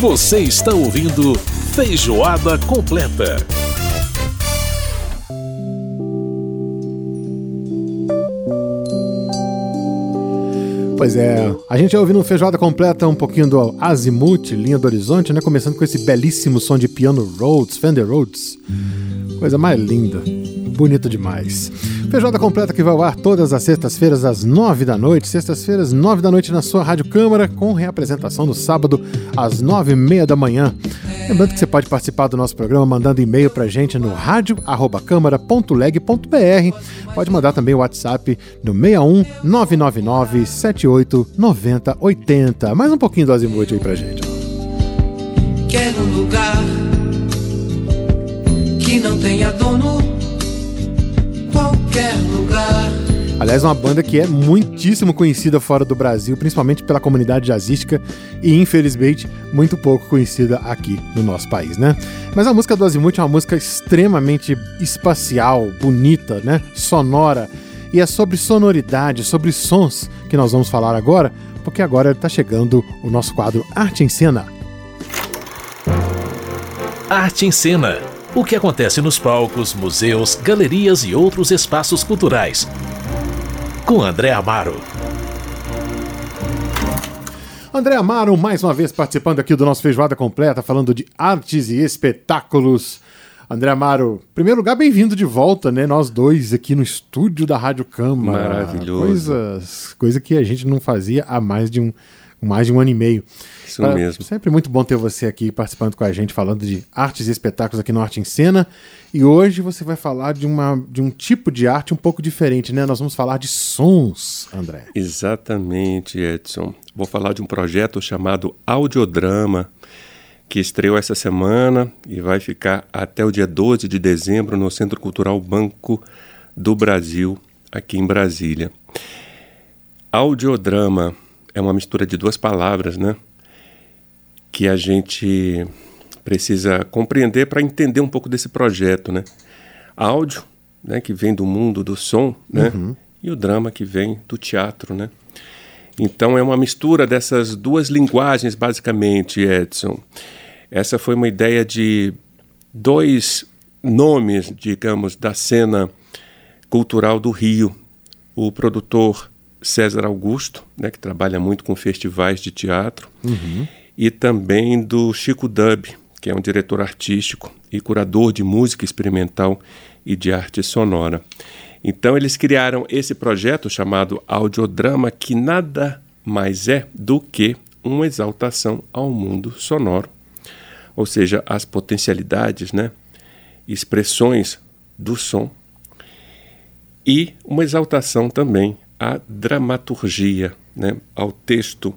Você está ouvindo Feijoada Completa. Pois é, a gente vai ouvindo Feijoada Completa um pouquinho do Azimuth, Linha do Horizonte, né? Começando com esse belíssimo som de piano Rhodes, Fender Rhodes. Coisa mais linda, bonito demais. Feijoada completa que vai ao ar todas as sextas-feiras às nove da noite. Sextas-feiras, nove da noite na sua Rádio Câmara, com reapresentação no sábado às nove e meia da manhã. Lembrando que você pode participar do nosso programa mandando e-mail pra gente no rádio@câmara.leg.br. Pode mandar também o WhatsApp no 61 999 78 90 80. Mais um pouquinho do Azimuth aí pra gente. Quero um lugar que não tenha dono, Aliás, uma banda que é muitíssimo conhecida fora do Brasil, principalmente pela comunidade jazzística e, infelizmente, muito pouco conhecida aqui no nosso país, né? Mas a música do Azimuth é uma música extremamente espacial, bonita, né? Sonora. E é sobre sonoridade, sobre sons que nós vamos falar agora, porque agora está chegando o nosso quadro Arte em Cena. Arte em Cena. O que acontece nos palcos, museus, galerias e outros espaços culturais com André Amaro. André Amaro, mais uma vez participando aqui do nosso Feijoada Completa, falando de artes e espetáculos. André Amaro, em primeiro lugar, bem-vindo de volta, né? Nós dois aqui no estúdio da Rádio Câmara. Maravilhoso. Coisas, coisa que a gente não fazia há mais de um, mais de um ano e meio. Isso pra, mesmo. Sempre muito bom ter você aqui participando com a gente, falando de artes e espetáculos aqui no Arte em Cena. E hoje você vai falar de, uma, de um tipo de arte um pouco diferente, né? Nós vamos falar de sons, André. Exatamente, Edson. Vou falar de um projeto chamado Audiodrama, que estreou essa semana e vai ficar até o dia 12 de dezembro no Centro Cultural Banco do Brasil, aqui em Brasília. Audiodrama é uma mistura de duas palavras, né? Que a gente precisa compreender para entender um pouco desse projeto, né? Áudio, né, que vem do mundo do som, né? Uhum. E o drama que vem do teatro, né? Então é uma mistura dessas duas linguagens, basicamente, Edson. Essa foi uma ideia de dois nomes, digamos, da cena cultural do Rio. O produtor César Augusto, né, que trabalha muito com festivais de teatro, uhum. e também do Chico Dub, que é um diretor artístico e curador de música experimental e de arte sonora. Então eles criaram esse projeto chamado Audiodrama, que nada mais é do que uma exaltação ao mundo sonoro, ou seja, as potencialidades, né, expressões do som e uma exaltação também à dramaturgia, né, ao texto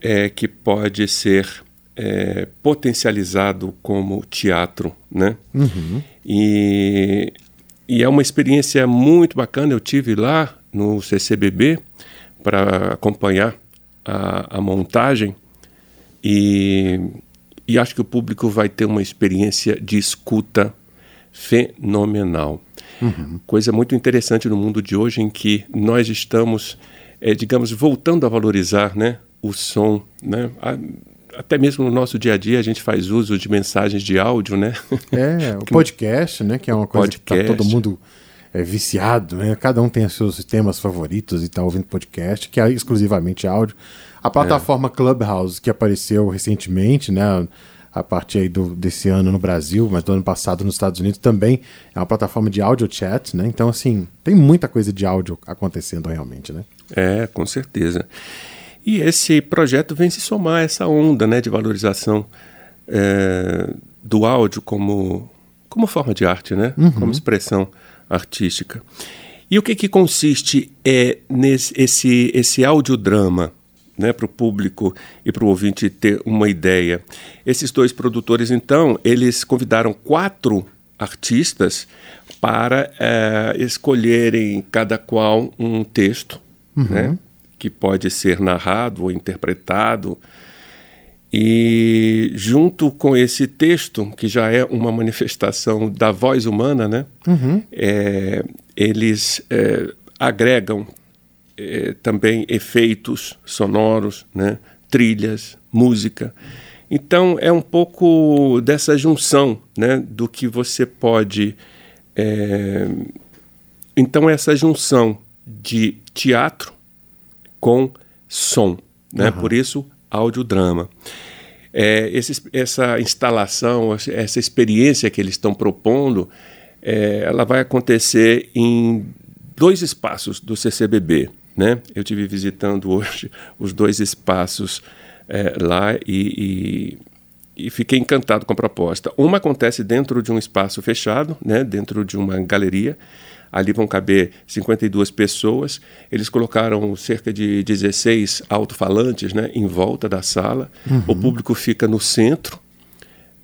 é, que pode ser é, potencializado como teatro, né? Uhum. E, e é uma experiência muito bacana. Eu tive lá no CCBB para acompanhar a, a montagem e, e acho que o público vai ter uma experiência de escuta fenomenal. Uhum. Coisa muito interessante no mundo de hoje em que nós estamos, é, digamos, voltando a valorizar né, o som. Né? A, até mesmo no nosso dia a dia a gente faz uso de mensagens de áudio, né? É, o podcast, né? Que é uma coisa podcast. que tá todo mundo é, viciado, né? Cada um tem seus temas favoritos e está ouvindo podcast, que é exclusivamente áudio. A plataforma é. Clubhouse, que apareceu recentemente, né? A partir aí do, desse ano no Brasil, mas do ano passado nos Estados Unidos também é uma plataforma de áudio chat, né? Então, assim, tem muita coisa de áudio acontecendo realmente, né? É, com certeza. E esse projeto vem se somar a essa onda né, de valorização é, do áudio como, como forma de arte, né? Uhum. Como expressão artística. E o que, que consiste é nesse esse, esse audiodrama? Né, para o público e para o ouvinte ter uma ideia. Esses dois produtores, então, eles convidaram quatro artistas para é, escolherem cada qual um texto, uhum. né, que pode ser narrado ou interpretado. E junto com esse texto, que já é uma manifestação da voz humana, né, uhum. é, eles é, agregam eh, também efeitos sonoros, né? trilhas, música. Então é um pouco dessa junção, né, do que você pode. É... Então essa junção de teatro com som, né? Uhum. Por isso audiodrama. É, esse, essa instalação, essa experiência que eles estão propondo, é, ela vai acontecer em dois espaços do CCBB. Né? Eu tive visitando hoje os dois espaços é, lá e, e, e, fiquei encantado com a proposta. Uma acontece dentro de um espaço fechado, né? dentro de uma galeria, Ali vão caber 52 pessoas. Eles colocaram cerca de 16 alto-falantes né, em volta da sala. Uhum. O público fica no centro,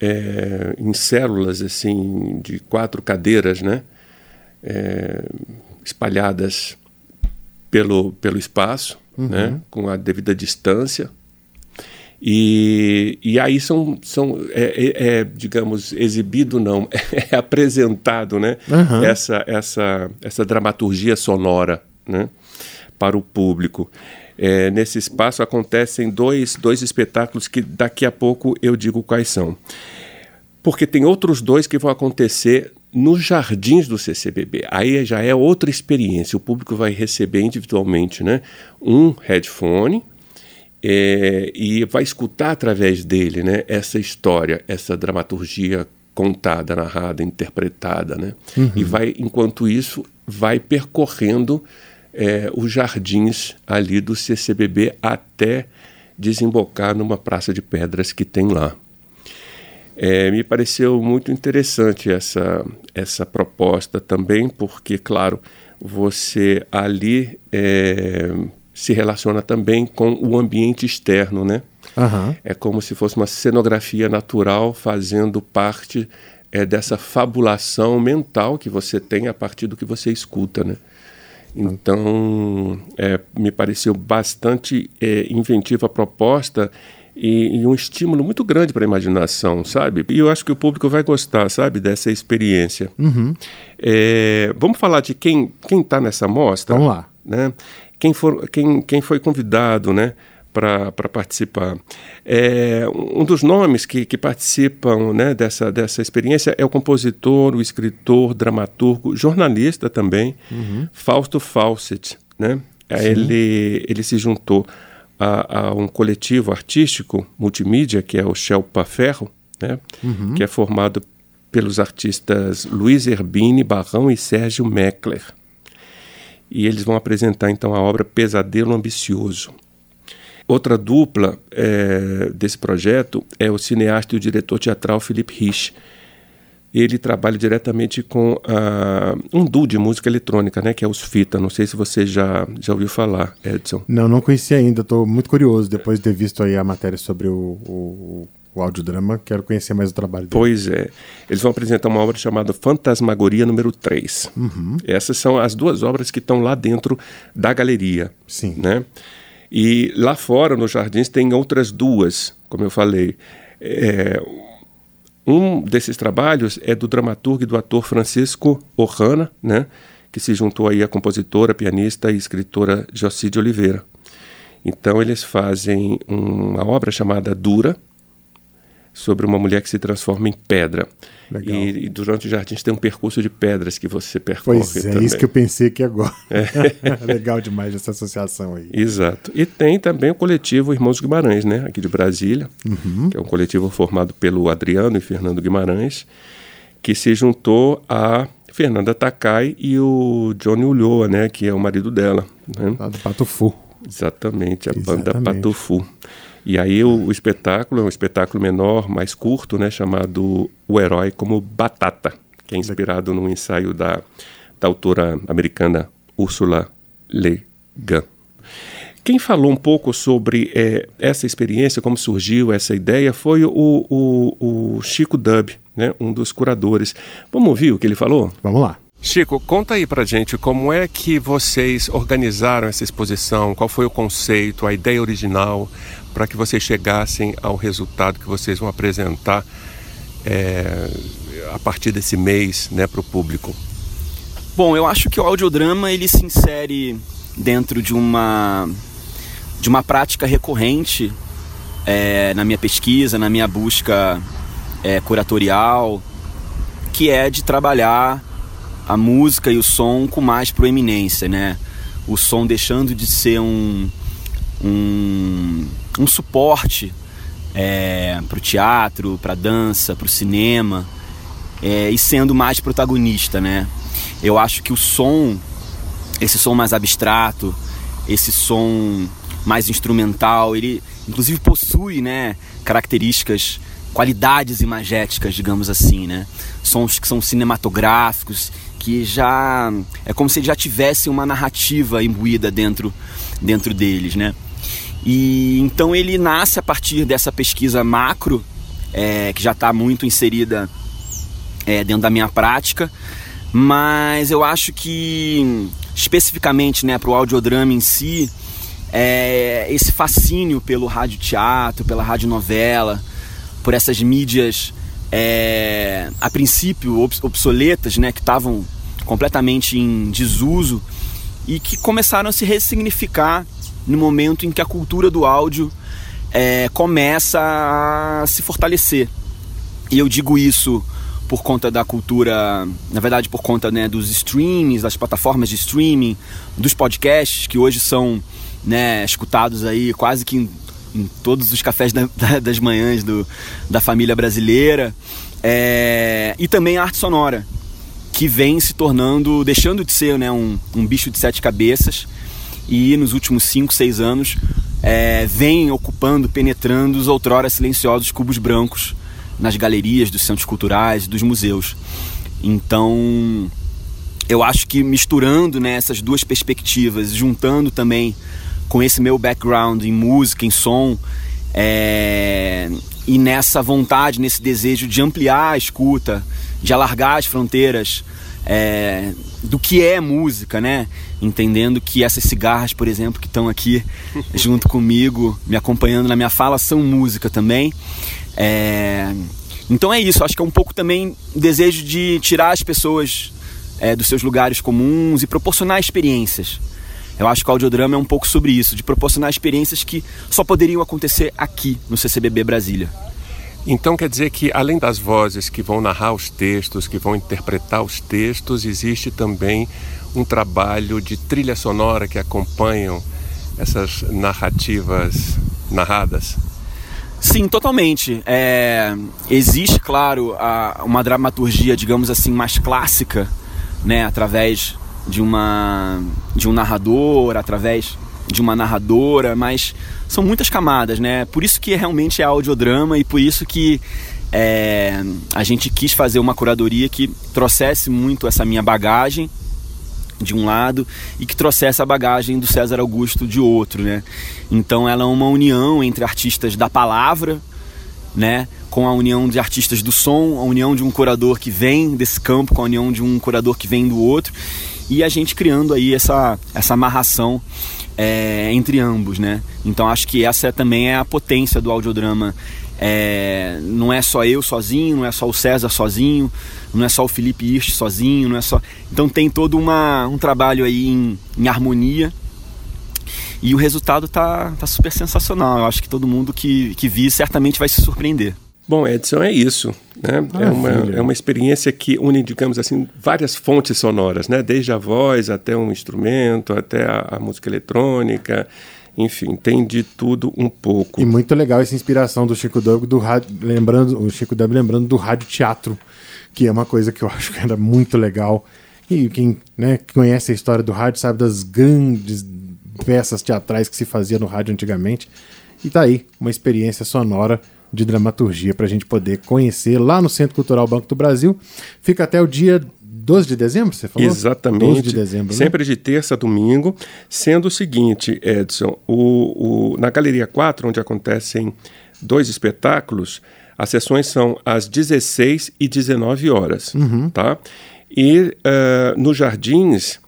é, em células assim de quatro cadeiras, né, é, espalhadas pelo, pelo espaço, uhum. né, com a devida distância. E, e aí são, são é, é, é digamos, exibido não, é apresentado né, uhum. essa, essa, essa dramaturgia sonora né, para o público. É, nesse espaço acontecem dois, dois espetáculos que daqui a pouco eu digo quais são. Porque tem outros dois que vão acontecer nos jardins do CCBB. Aí já é outra experiência. O público vai receber individualmente né, um headphone é, e vai escutar através dele né, essa história, essa dramaturgia contada, narrada, interpretada, né? Uhum. E vai, enquanto isso, vai percorrendo é, os jardins ali do CCBB até desembocar numa praça de pedras que tem lá. É, me pareceu muito interessante essa, essa proposta também, porque, claro, você ali é, se relaciona também com o ambiente externo, né? Uhum. É como se fosse uma cenografia natural fazendo parte é, dessa fabulação mental que você tem a partir do que você escuta, né? Então, é, me pareceu bastante é, inventiva a proposta e, e, um estímulo muito grande para a imaginação, sabe? E eu acho que o público vai gostar, sabe, dessa experiência. Uhum. É, vamos falar de quem está nessa mostra? Vamos lá. Né? quem, for, quem, quem foi convidado né, para participar. É, um dos nomes que, que participam né, dessa, dessa experiência é o compositor, o escritor, dramaturgo, jornalista também, uhum. Fausto Fawcett. Né? Ele, ele se juntou a, a, um coletivo artístico multimídia, que é o Shelpa Ferro, né? Uhum. que é formado pelos artistas Luiz Herbini Barrão e Sérgio Meckler e eles vão apresentar então a obra Pesadelo Ambicioso. Outra dupla é, desse projeto é o cineasta e o diretor teatral Felipe Rich. Ele trabalha diretamente com uh, um duo de música eletrônica, né, que é os Fita. Não sei se você já, já ouviu falar, Edson. Não, não conheci ainda. Estou muito curioso depois de ter visto aí a matéria sobre o, o o audiodrama, quero conhecer mais o trabalho dele. Pois é. Eles vão apresentar uma obra chamada Fantasmagoria número 3. Uhum. Essas são as duas obras que estão lá dentro da galeria. Sim. Né? E lá fora, nos jardins, tem outras duas, como eu falei. É, um desses trabalhos é do dramaturgo e do ator Francisco Ohana, né? que se juntou aí à compositora, pianista e escritora Jocide Oliveira. Então eles fazem uma obra chamada Dura, sobre uma mulher que se transforma em pedra. E, e, durante o jardim tem um percurso de pedras que você percorre. Pois é, também. isso que eu pensei aqui agora. É. Legal demais essa associação aí. Exato. E tem também o coletivo Irmãos Guimarães, né? Aqui de Brasília, uhum. que é um coletivo formado pelo Adriano e Fernando Guimarães, que se juntou a Fernanda Takai e o Johnny Ulloa, né? Que é o marido dela. Né? Lá do Patufu. Exatamente, a Exatamente. banda Patufu. E aí o, o, espetáculo é um espetáculo menor, mais curto, né, chamado O Herói como Batata, que é inspirado num ensaio da, da autora americana Ursula Le Guin. Quem falou um pouco sobre é, essa experiência, como surgiu essa ideia, foi o, o, o Chico Dub, né, um dos curadores. Vamos ouvir o que ele falou? Vamos lá. Chico, conta aí pra gente como é que vocês organizaram essa exposição, qual foi o conceito, a ideia original, para que vocês chegassem ao resultado que vocês vão apresentar é, a partir desse mês né, para o público? Bom, eu acho que o audiodrama ele se insere dentro de uma, de uma prática recorrente é, na minha pesquisa, na minha busca é, curatorial, que é de trabalhar a música e o som com mais proeminência, né? O som deixando de ser um, um, um suporte é, para o teatro, para a dança, para o cinema, é, e sendo mais protagonista, né? Eu acho que o som, esse som mais abstrato, esse som mais instrumental, ele inclusive possui, né, características, qualidades imagéticas, digamos assim, né? Sons que são cinematográficos, que já é como se já tivesse uma narrativa imbuída dentro dentro deles, né? E então ele nasce a partir dessa pesquisa macro, é, que já está muito inserida é, dentro da minha prática, mas eu acho que especificamente né, para o audiodrama em si, é, esse fascínio pelo radioteatro, pela radionovela, por essas mídias é, a princípio obsoletas, né, que estavam completamente em desuso e que começaram a se ressignificar no momento em que a cultura do áudio é, começa a se fortalecer. E eu digo isso por conta da cultura, na verdade por conta né, dos streamings, das plataformas de streaming, dos podcasts que hoje são né, escutados aí quase que em, todos os cafés da, da, das manhãs do, da família brasileira. É, e também a arte sonora, que vem se tornando, deixando de ser né, um, um bicho de sete cabeças e nos últimos 5, 6 anos é, vem ocupando, penetrando os outrora silenciosos cubos brancos nas galerias dos centros culturais, dos museus. Então, eu acho que misturando né, essas duas perspectivas, juntando também com esse meu background em música, em som, é, e nessa vontade, nesse desejo de ampliar a escuta, de alargar as fronteiras é, do que é música, né? Entendendo que essas cigarras, por exemplo, que estão aqui junto comigo, me acompanhando na minha fala, são música também. É, então é isso, acho que é um pouco também desejo de tirar as pessoas é, dos seus lugares comuns e proporcionar experiências. Eu acho que o audiodrama é um pouco sobre isso, de proporcionar experiências que só poderiam acontecer aqui no CCBB Brasília. Então quer dizer que além das vozes que vão narrar os textos, que vão interpretar os textos, existe também um trabalho de trilha sonora que acompanham essas narrativas narradas? Sim, totalmente. É, existe, claro, a, uma dramaturgia, digamos assim, mais clássica, né, através de uma de um narrador, através de uma narradora, mas são muitas camadas, né? Por isso que realmente é audiodrama e por isso que é, a gente quis fazer uma curadoria que trouxesse muito essa minha bagagem de um lado e que trouxesse a bagagem do César Augusto de outro, né? Então ela é uma união entre artistas da palavra, né? Com a união de artistas do som, a união de um curador que vem desse campo, com a união de um curador que vem do outro e a gente criando aí essa, essa amarração é, entre ambos, né? Então acho que essa também é a potência do audiodrama. É, não é só eu sozinho, não é só o César sozinho, não é só o Felipe Hirsch sozinho, não é só. Então tem todo uma, um trabalho aí em, em harmonia e o resultado tá, tá super sensacional. Eu acho que todo mundo que, que vir certamente vai se surpreender. Bom, Edson, é isso. Né? É, uma, é uma experiência que une, digamos assim, várias fontes sonoras, né? desde a voz até um instrumento, até a, a música eletrônica. Enfim, tem de tudo um pouco. E muito legal essa inspiração do Chico Dub, do rádio, lembrando, o Chico Dub lembrando do rádio teatro, que é uma coisa que eu acho que era muito legal. E quem né, conhece a história do rádio sabe das grandes peças teatrais que se fazia no rádio antigamente. E tá aí, uma experiência sonora de dramaturgia para a gente poder conhecer lá no Centro Cultural Banco do Brasil. Fica até o dia 12 de dezembro, você falou? Exatamente. 12 de dezembro. Né? Sempre de terça a domingo, sendo o seguinte, Edson, o, o, na Galeria 4, onde acontecem dois espetáculos, as sessões são às 16 e 19 horas, uhum. tá? E uh, nos Jardins, uh,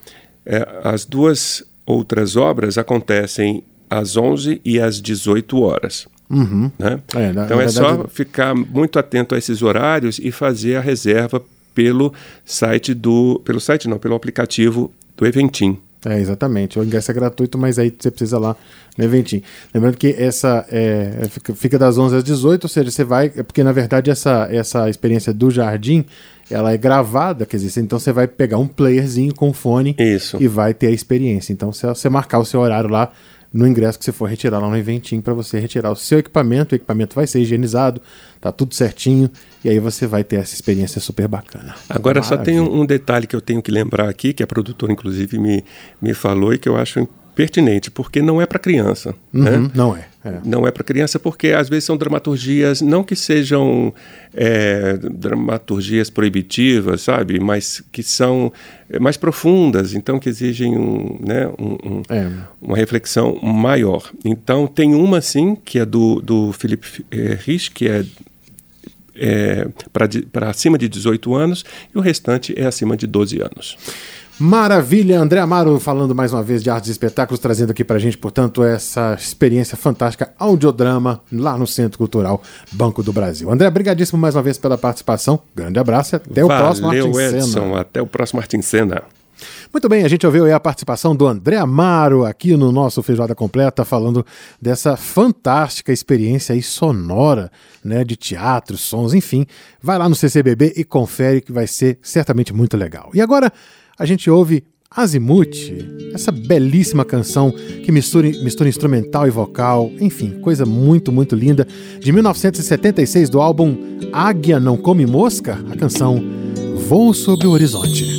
as duas outras obras acontecem às 11 e às 18 horas. Uhum. Né? É, na, então na é verdade... só ficar muito atento a esses horários e fazer a reserva pelo site do. Pelo site não, pelo aplicativo do Eventim. É, exatamente. O ingresso é gratuito, mas aí você precisa lá no eventinho. Lembrando que essa é, é, fica, fica das 11 às 18, ou seja, você vai. É porque na verdade essa, essa experiência do jardim ela é gravada, quer dizer, então você vai pegar um playerzinho com fone Isso. e vai ter a experiência. Então, se você marcar o seu horário lá no ingresso que você for retirar lá no eventinho para você retirar o seu equipamento, o equipamento vai ser higienizado, tá tudo certinho e aí você vai ter essa experiência super bacana. Agora só tem Maravilha. um, detalhe que eu tenho que lembrar aqui, que a produtora inclusive me, me falou e que eu acho pertinente, porque não é para criança. né? Uhum, Não é. É. Não é para criança porque às vezes são dramaturgias, não que sejam é, dramaturgias proibitivas, sabe, mas que são é, mais profundas, então que exigem um, né, um- um- É. uma reflexão maior. Então tem uma sim que é do, do Philip é, Rich, que é, para acima de 18 anos e o restante é acima de 12 anos. Maravilha, André Amaro falando mais uma vez de artes e espetáculos, trazendo aqui pra gente, portanto, essa experiência fantástica audiodrama lá no Centro Cultural Banco do Brasil. André, brigadíssimo mais uma vez pela participação. Grande abraço e até o próximo Valeu, Arte em Edson. Cena. Até o próximo Arte em Cena. Muito bem, a gente ouviu aí a participação do André Amaro aqui no nosso Feijoada Completa, falando dessa fantástica experiência aí sonora, né, de teatro, sons, enfim. Vai lá no CCBB e confere que vai ser certamente muito legal. E agora a gente ouve Azimuth, essa belíssima canção que mistura, mistura instrumental e vocal, enfim, coisa muito, muito linda, de 1976 do álbum Águia Não Come Mosca, a canção Voo Sobre o Horizonte.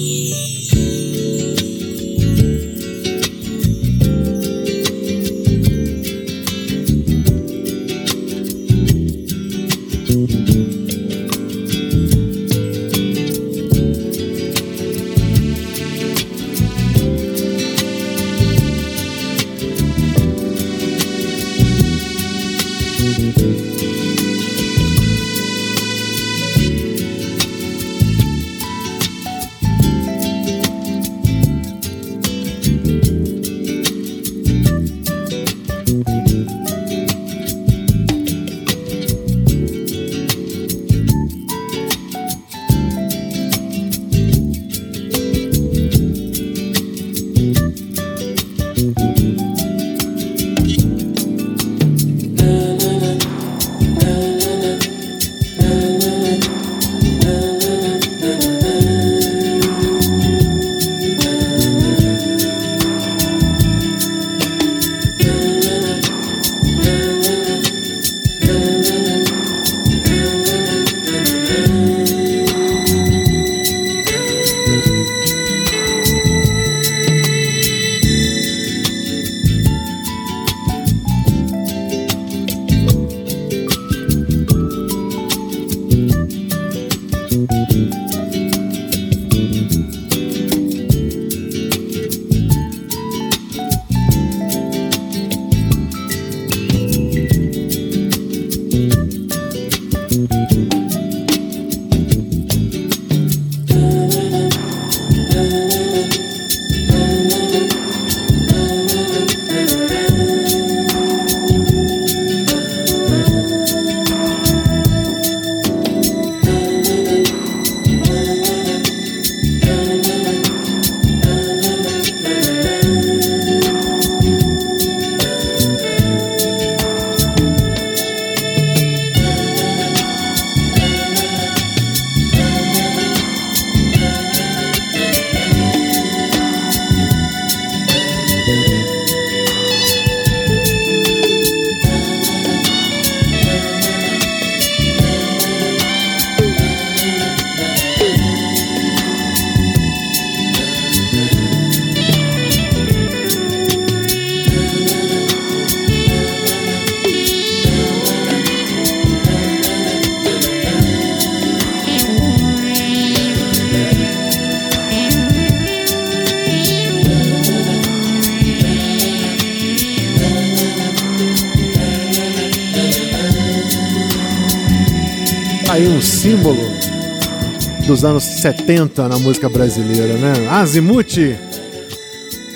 Dos anos 70 na música brasileira, né? Azimuth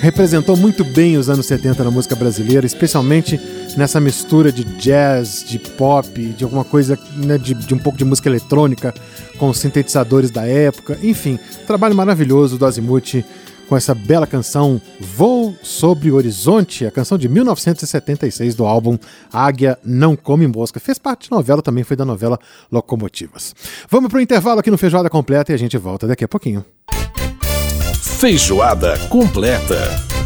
representou muito bem os anos 70 na música brasileira, especialmente nessa mistura de jazz, de pop, de alguma coisa, né, de, de um pouco de música eletrônica com sintetizadores da época. Enfim, trabalho maravilhoso do Azimuth com essa bela canção Voo sobre o Horizonte, a canção de 1976 do álbum Águia Não Come Mosca. Fez parte de novela, também foi da novela Locomotivas. Vamos pro intervalo aqui no Feijoada Completa e a gente volta daqui a pouquinho. Feijoada Completa.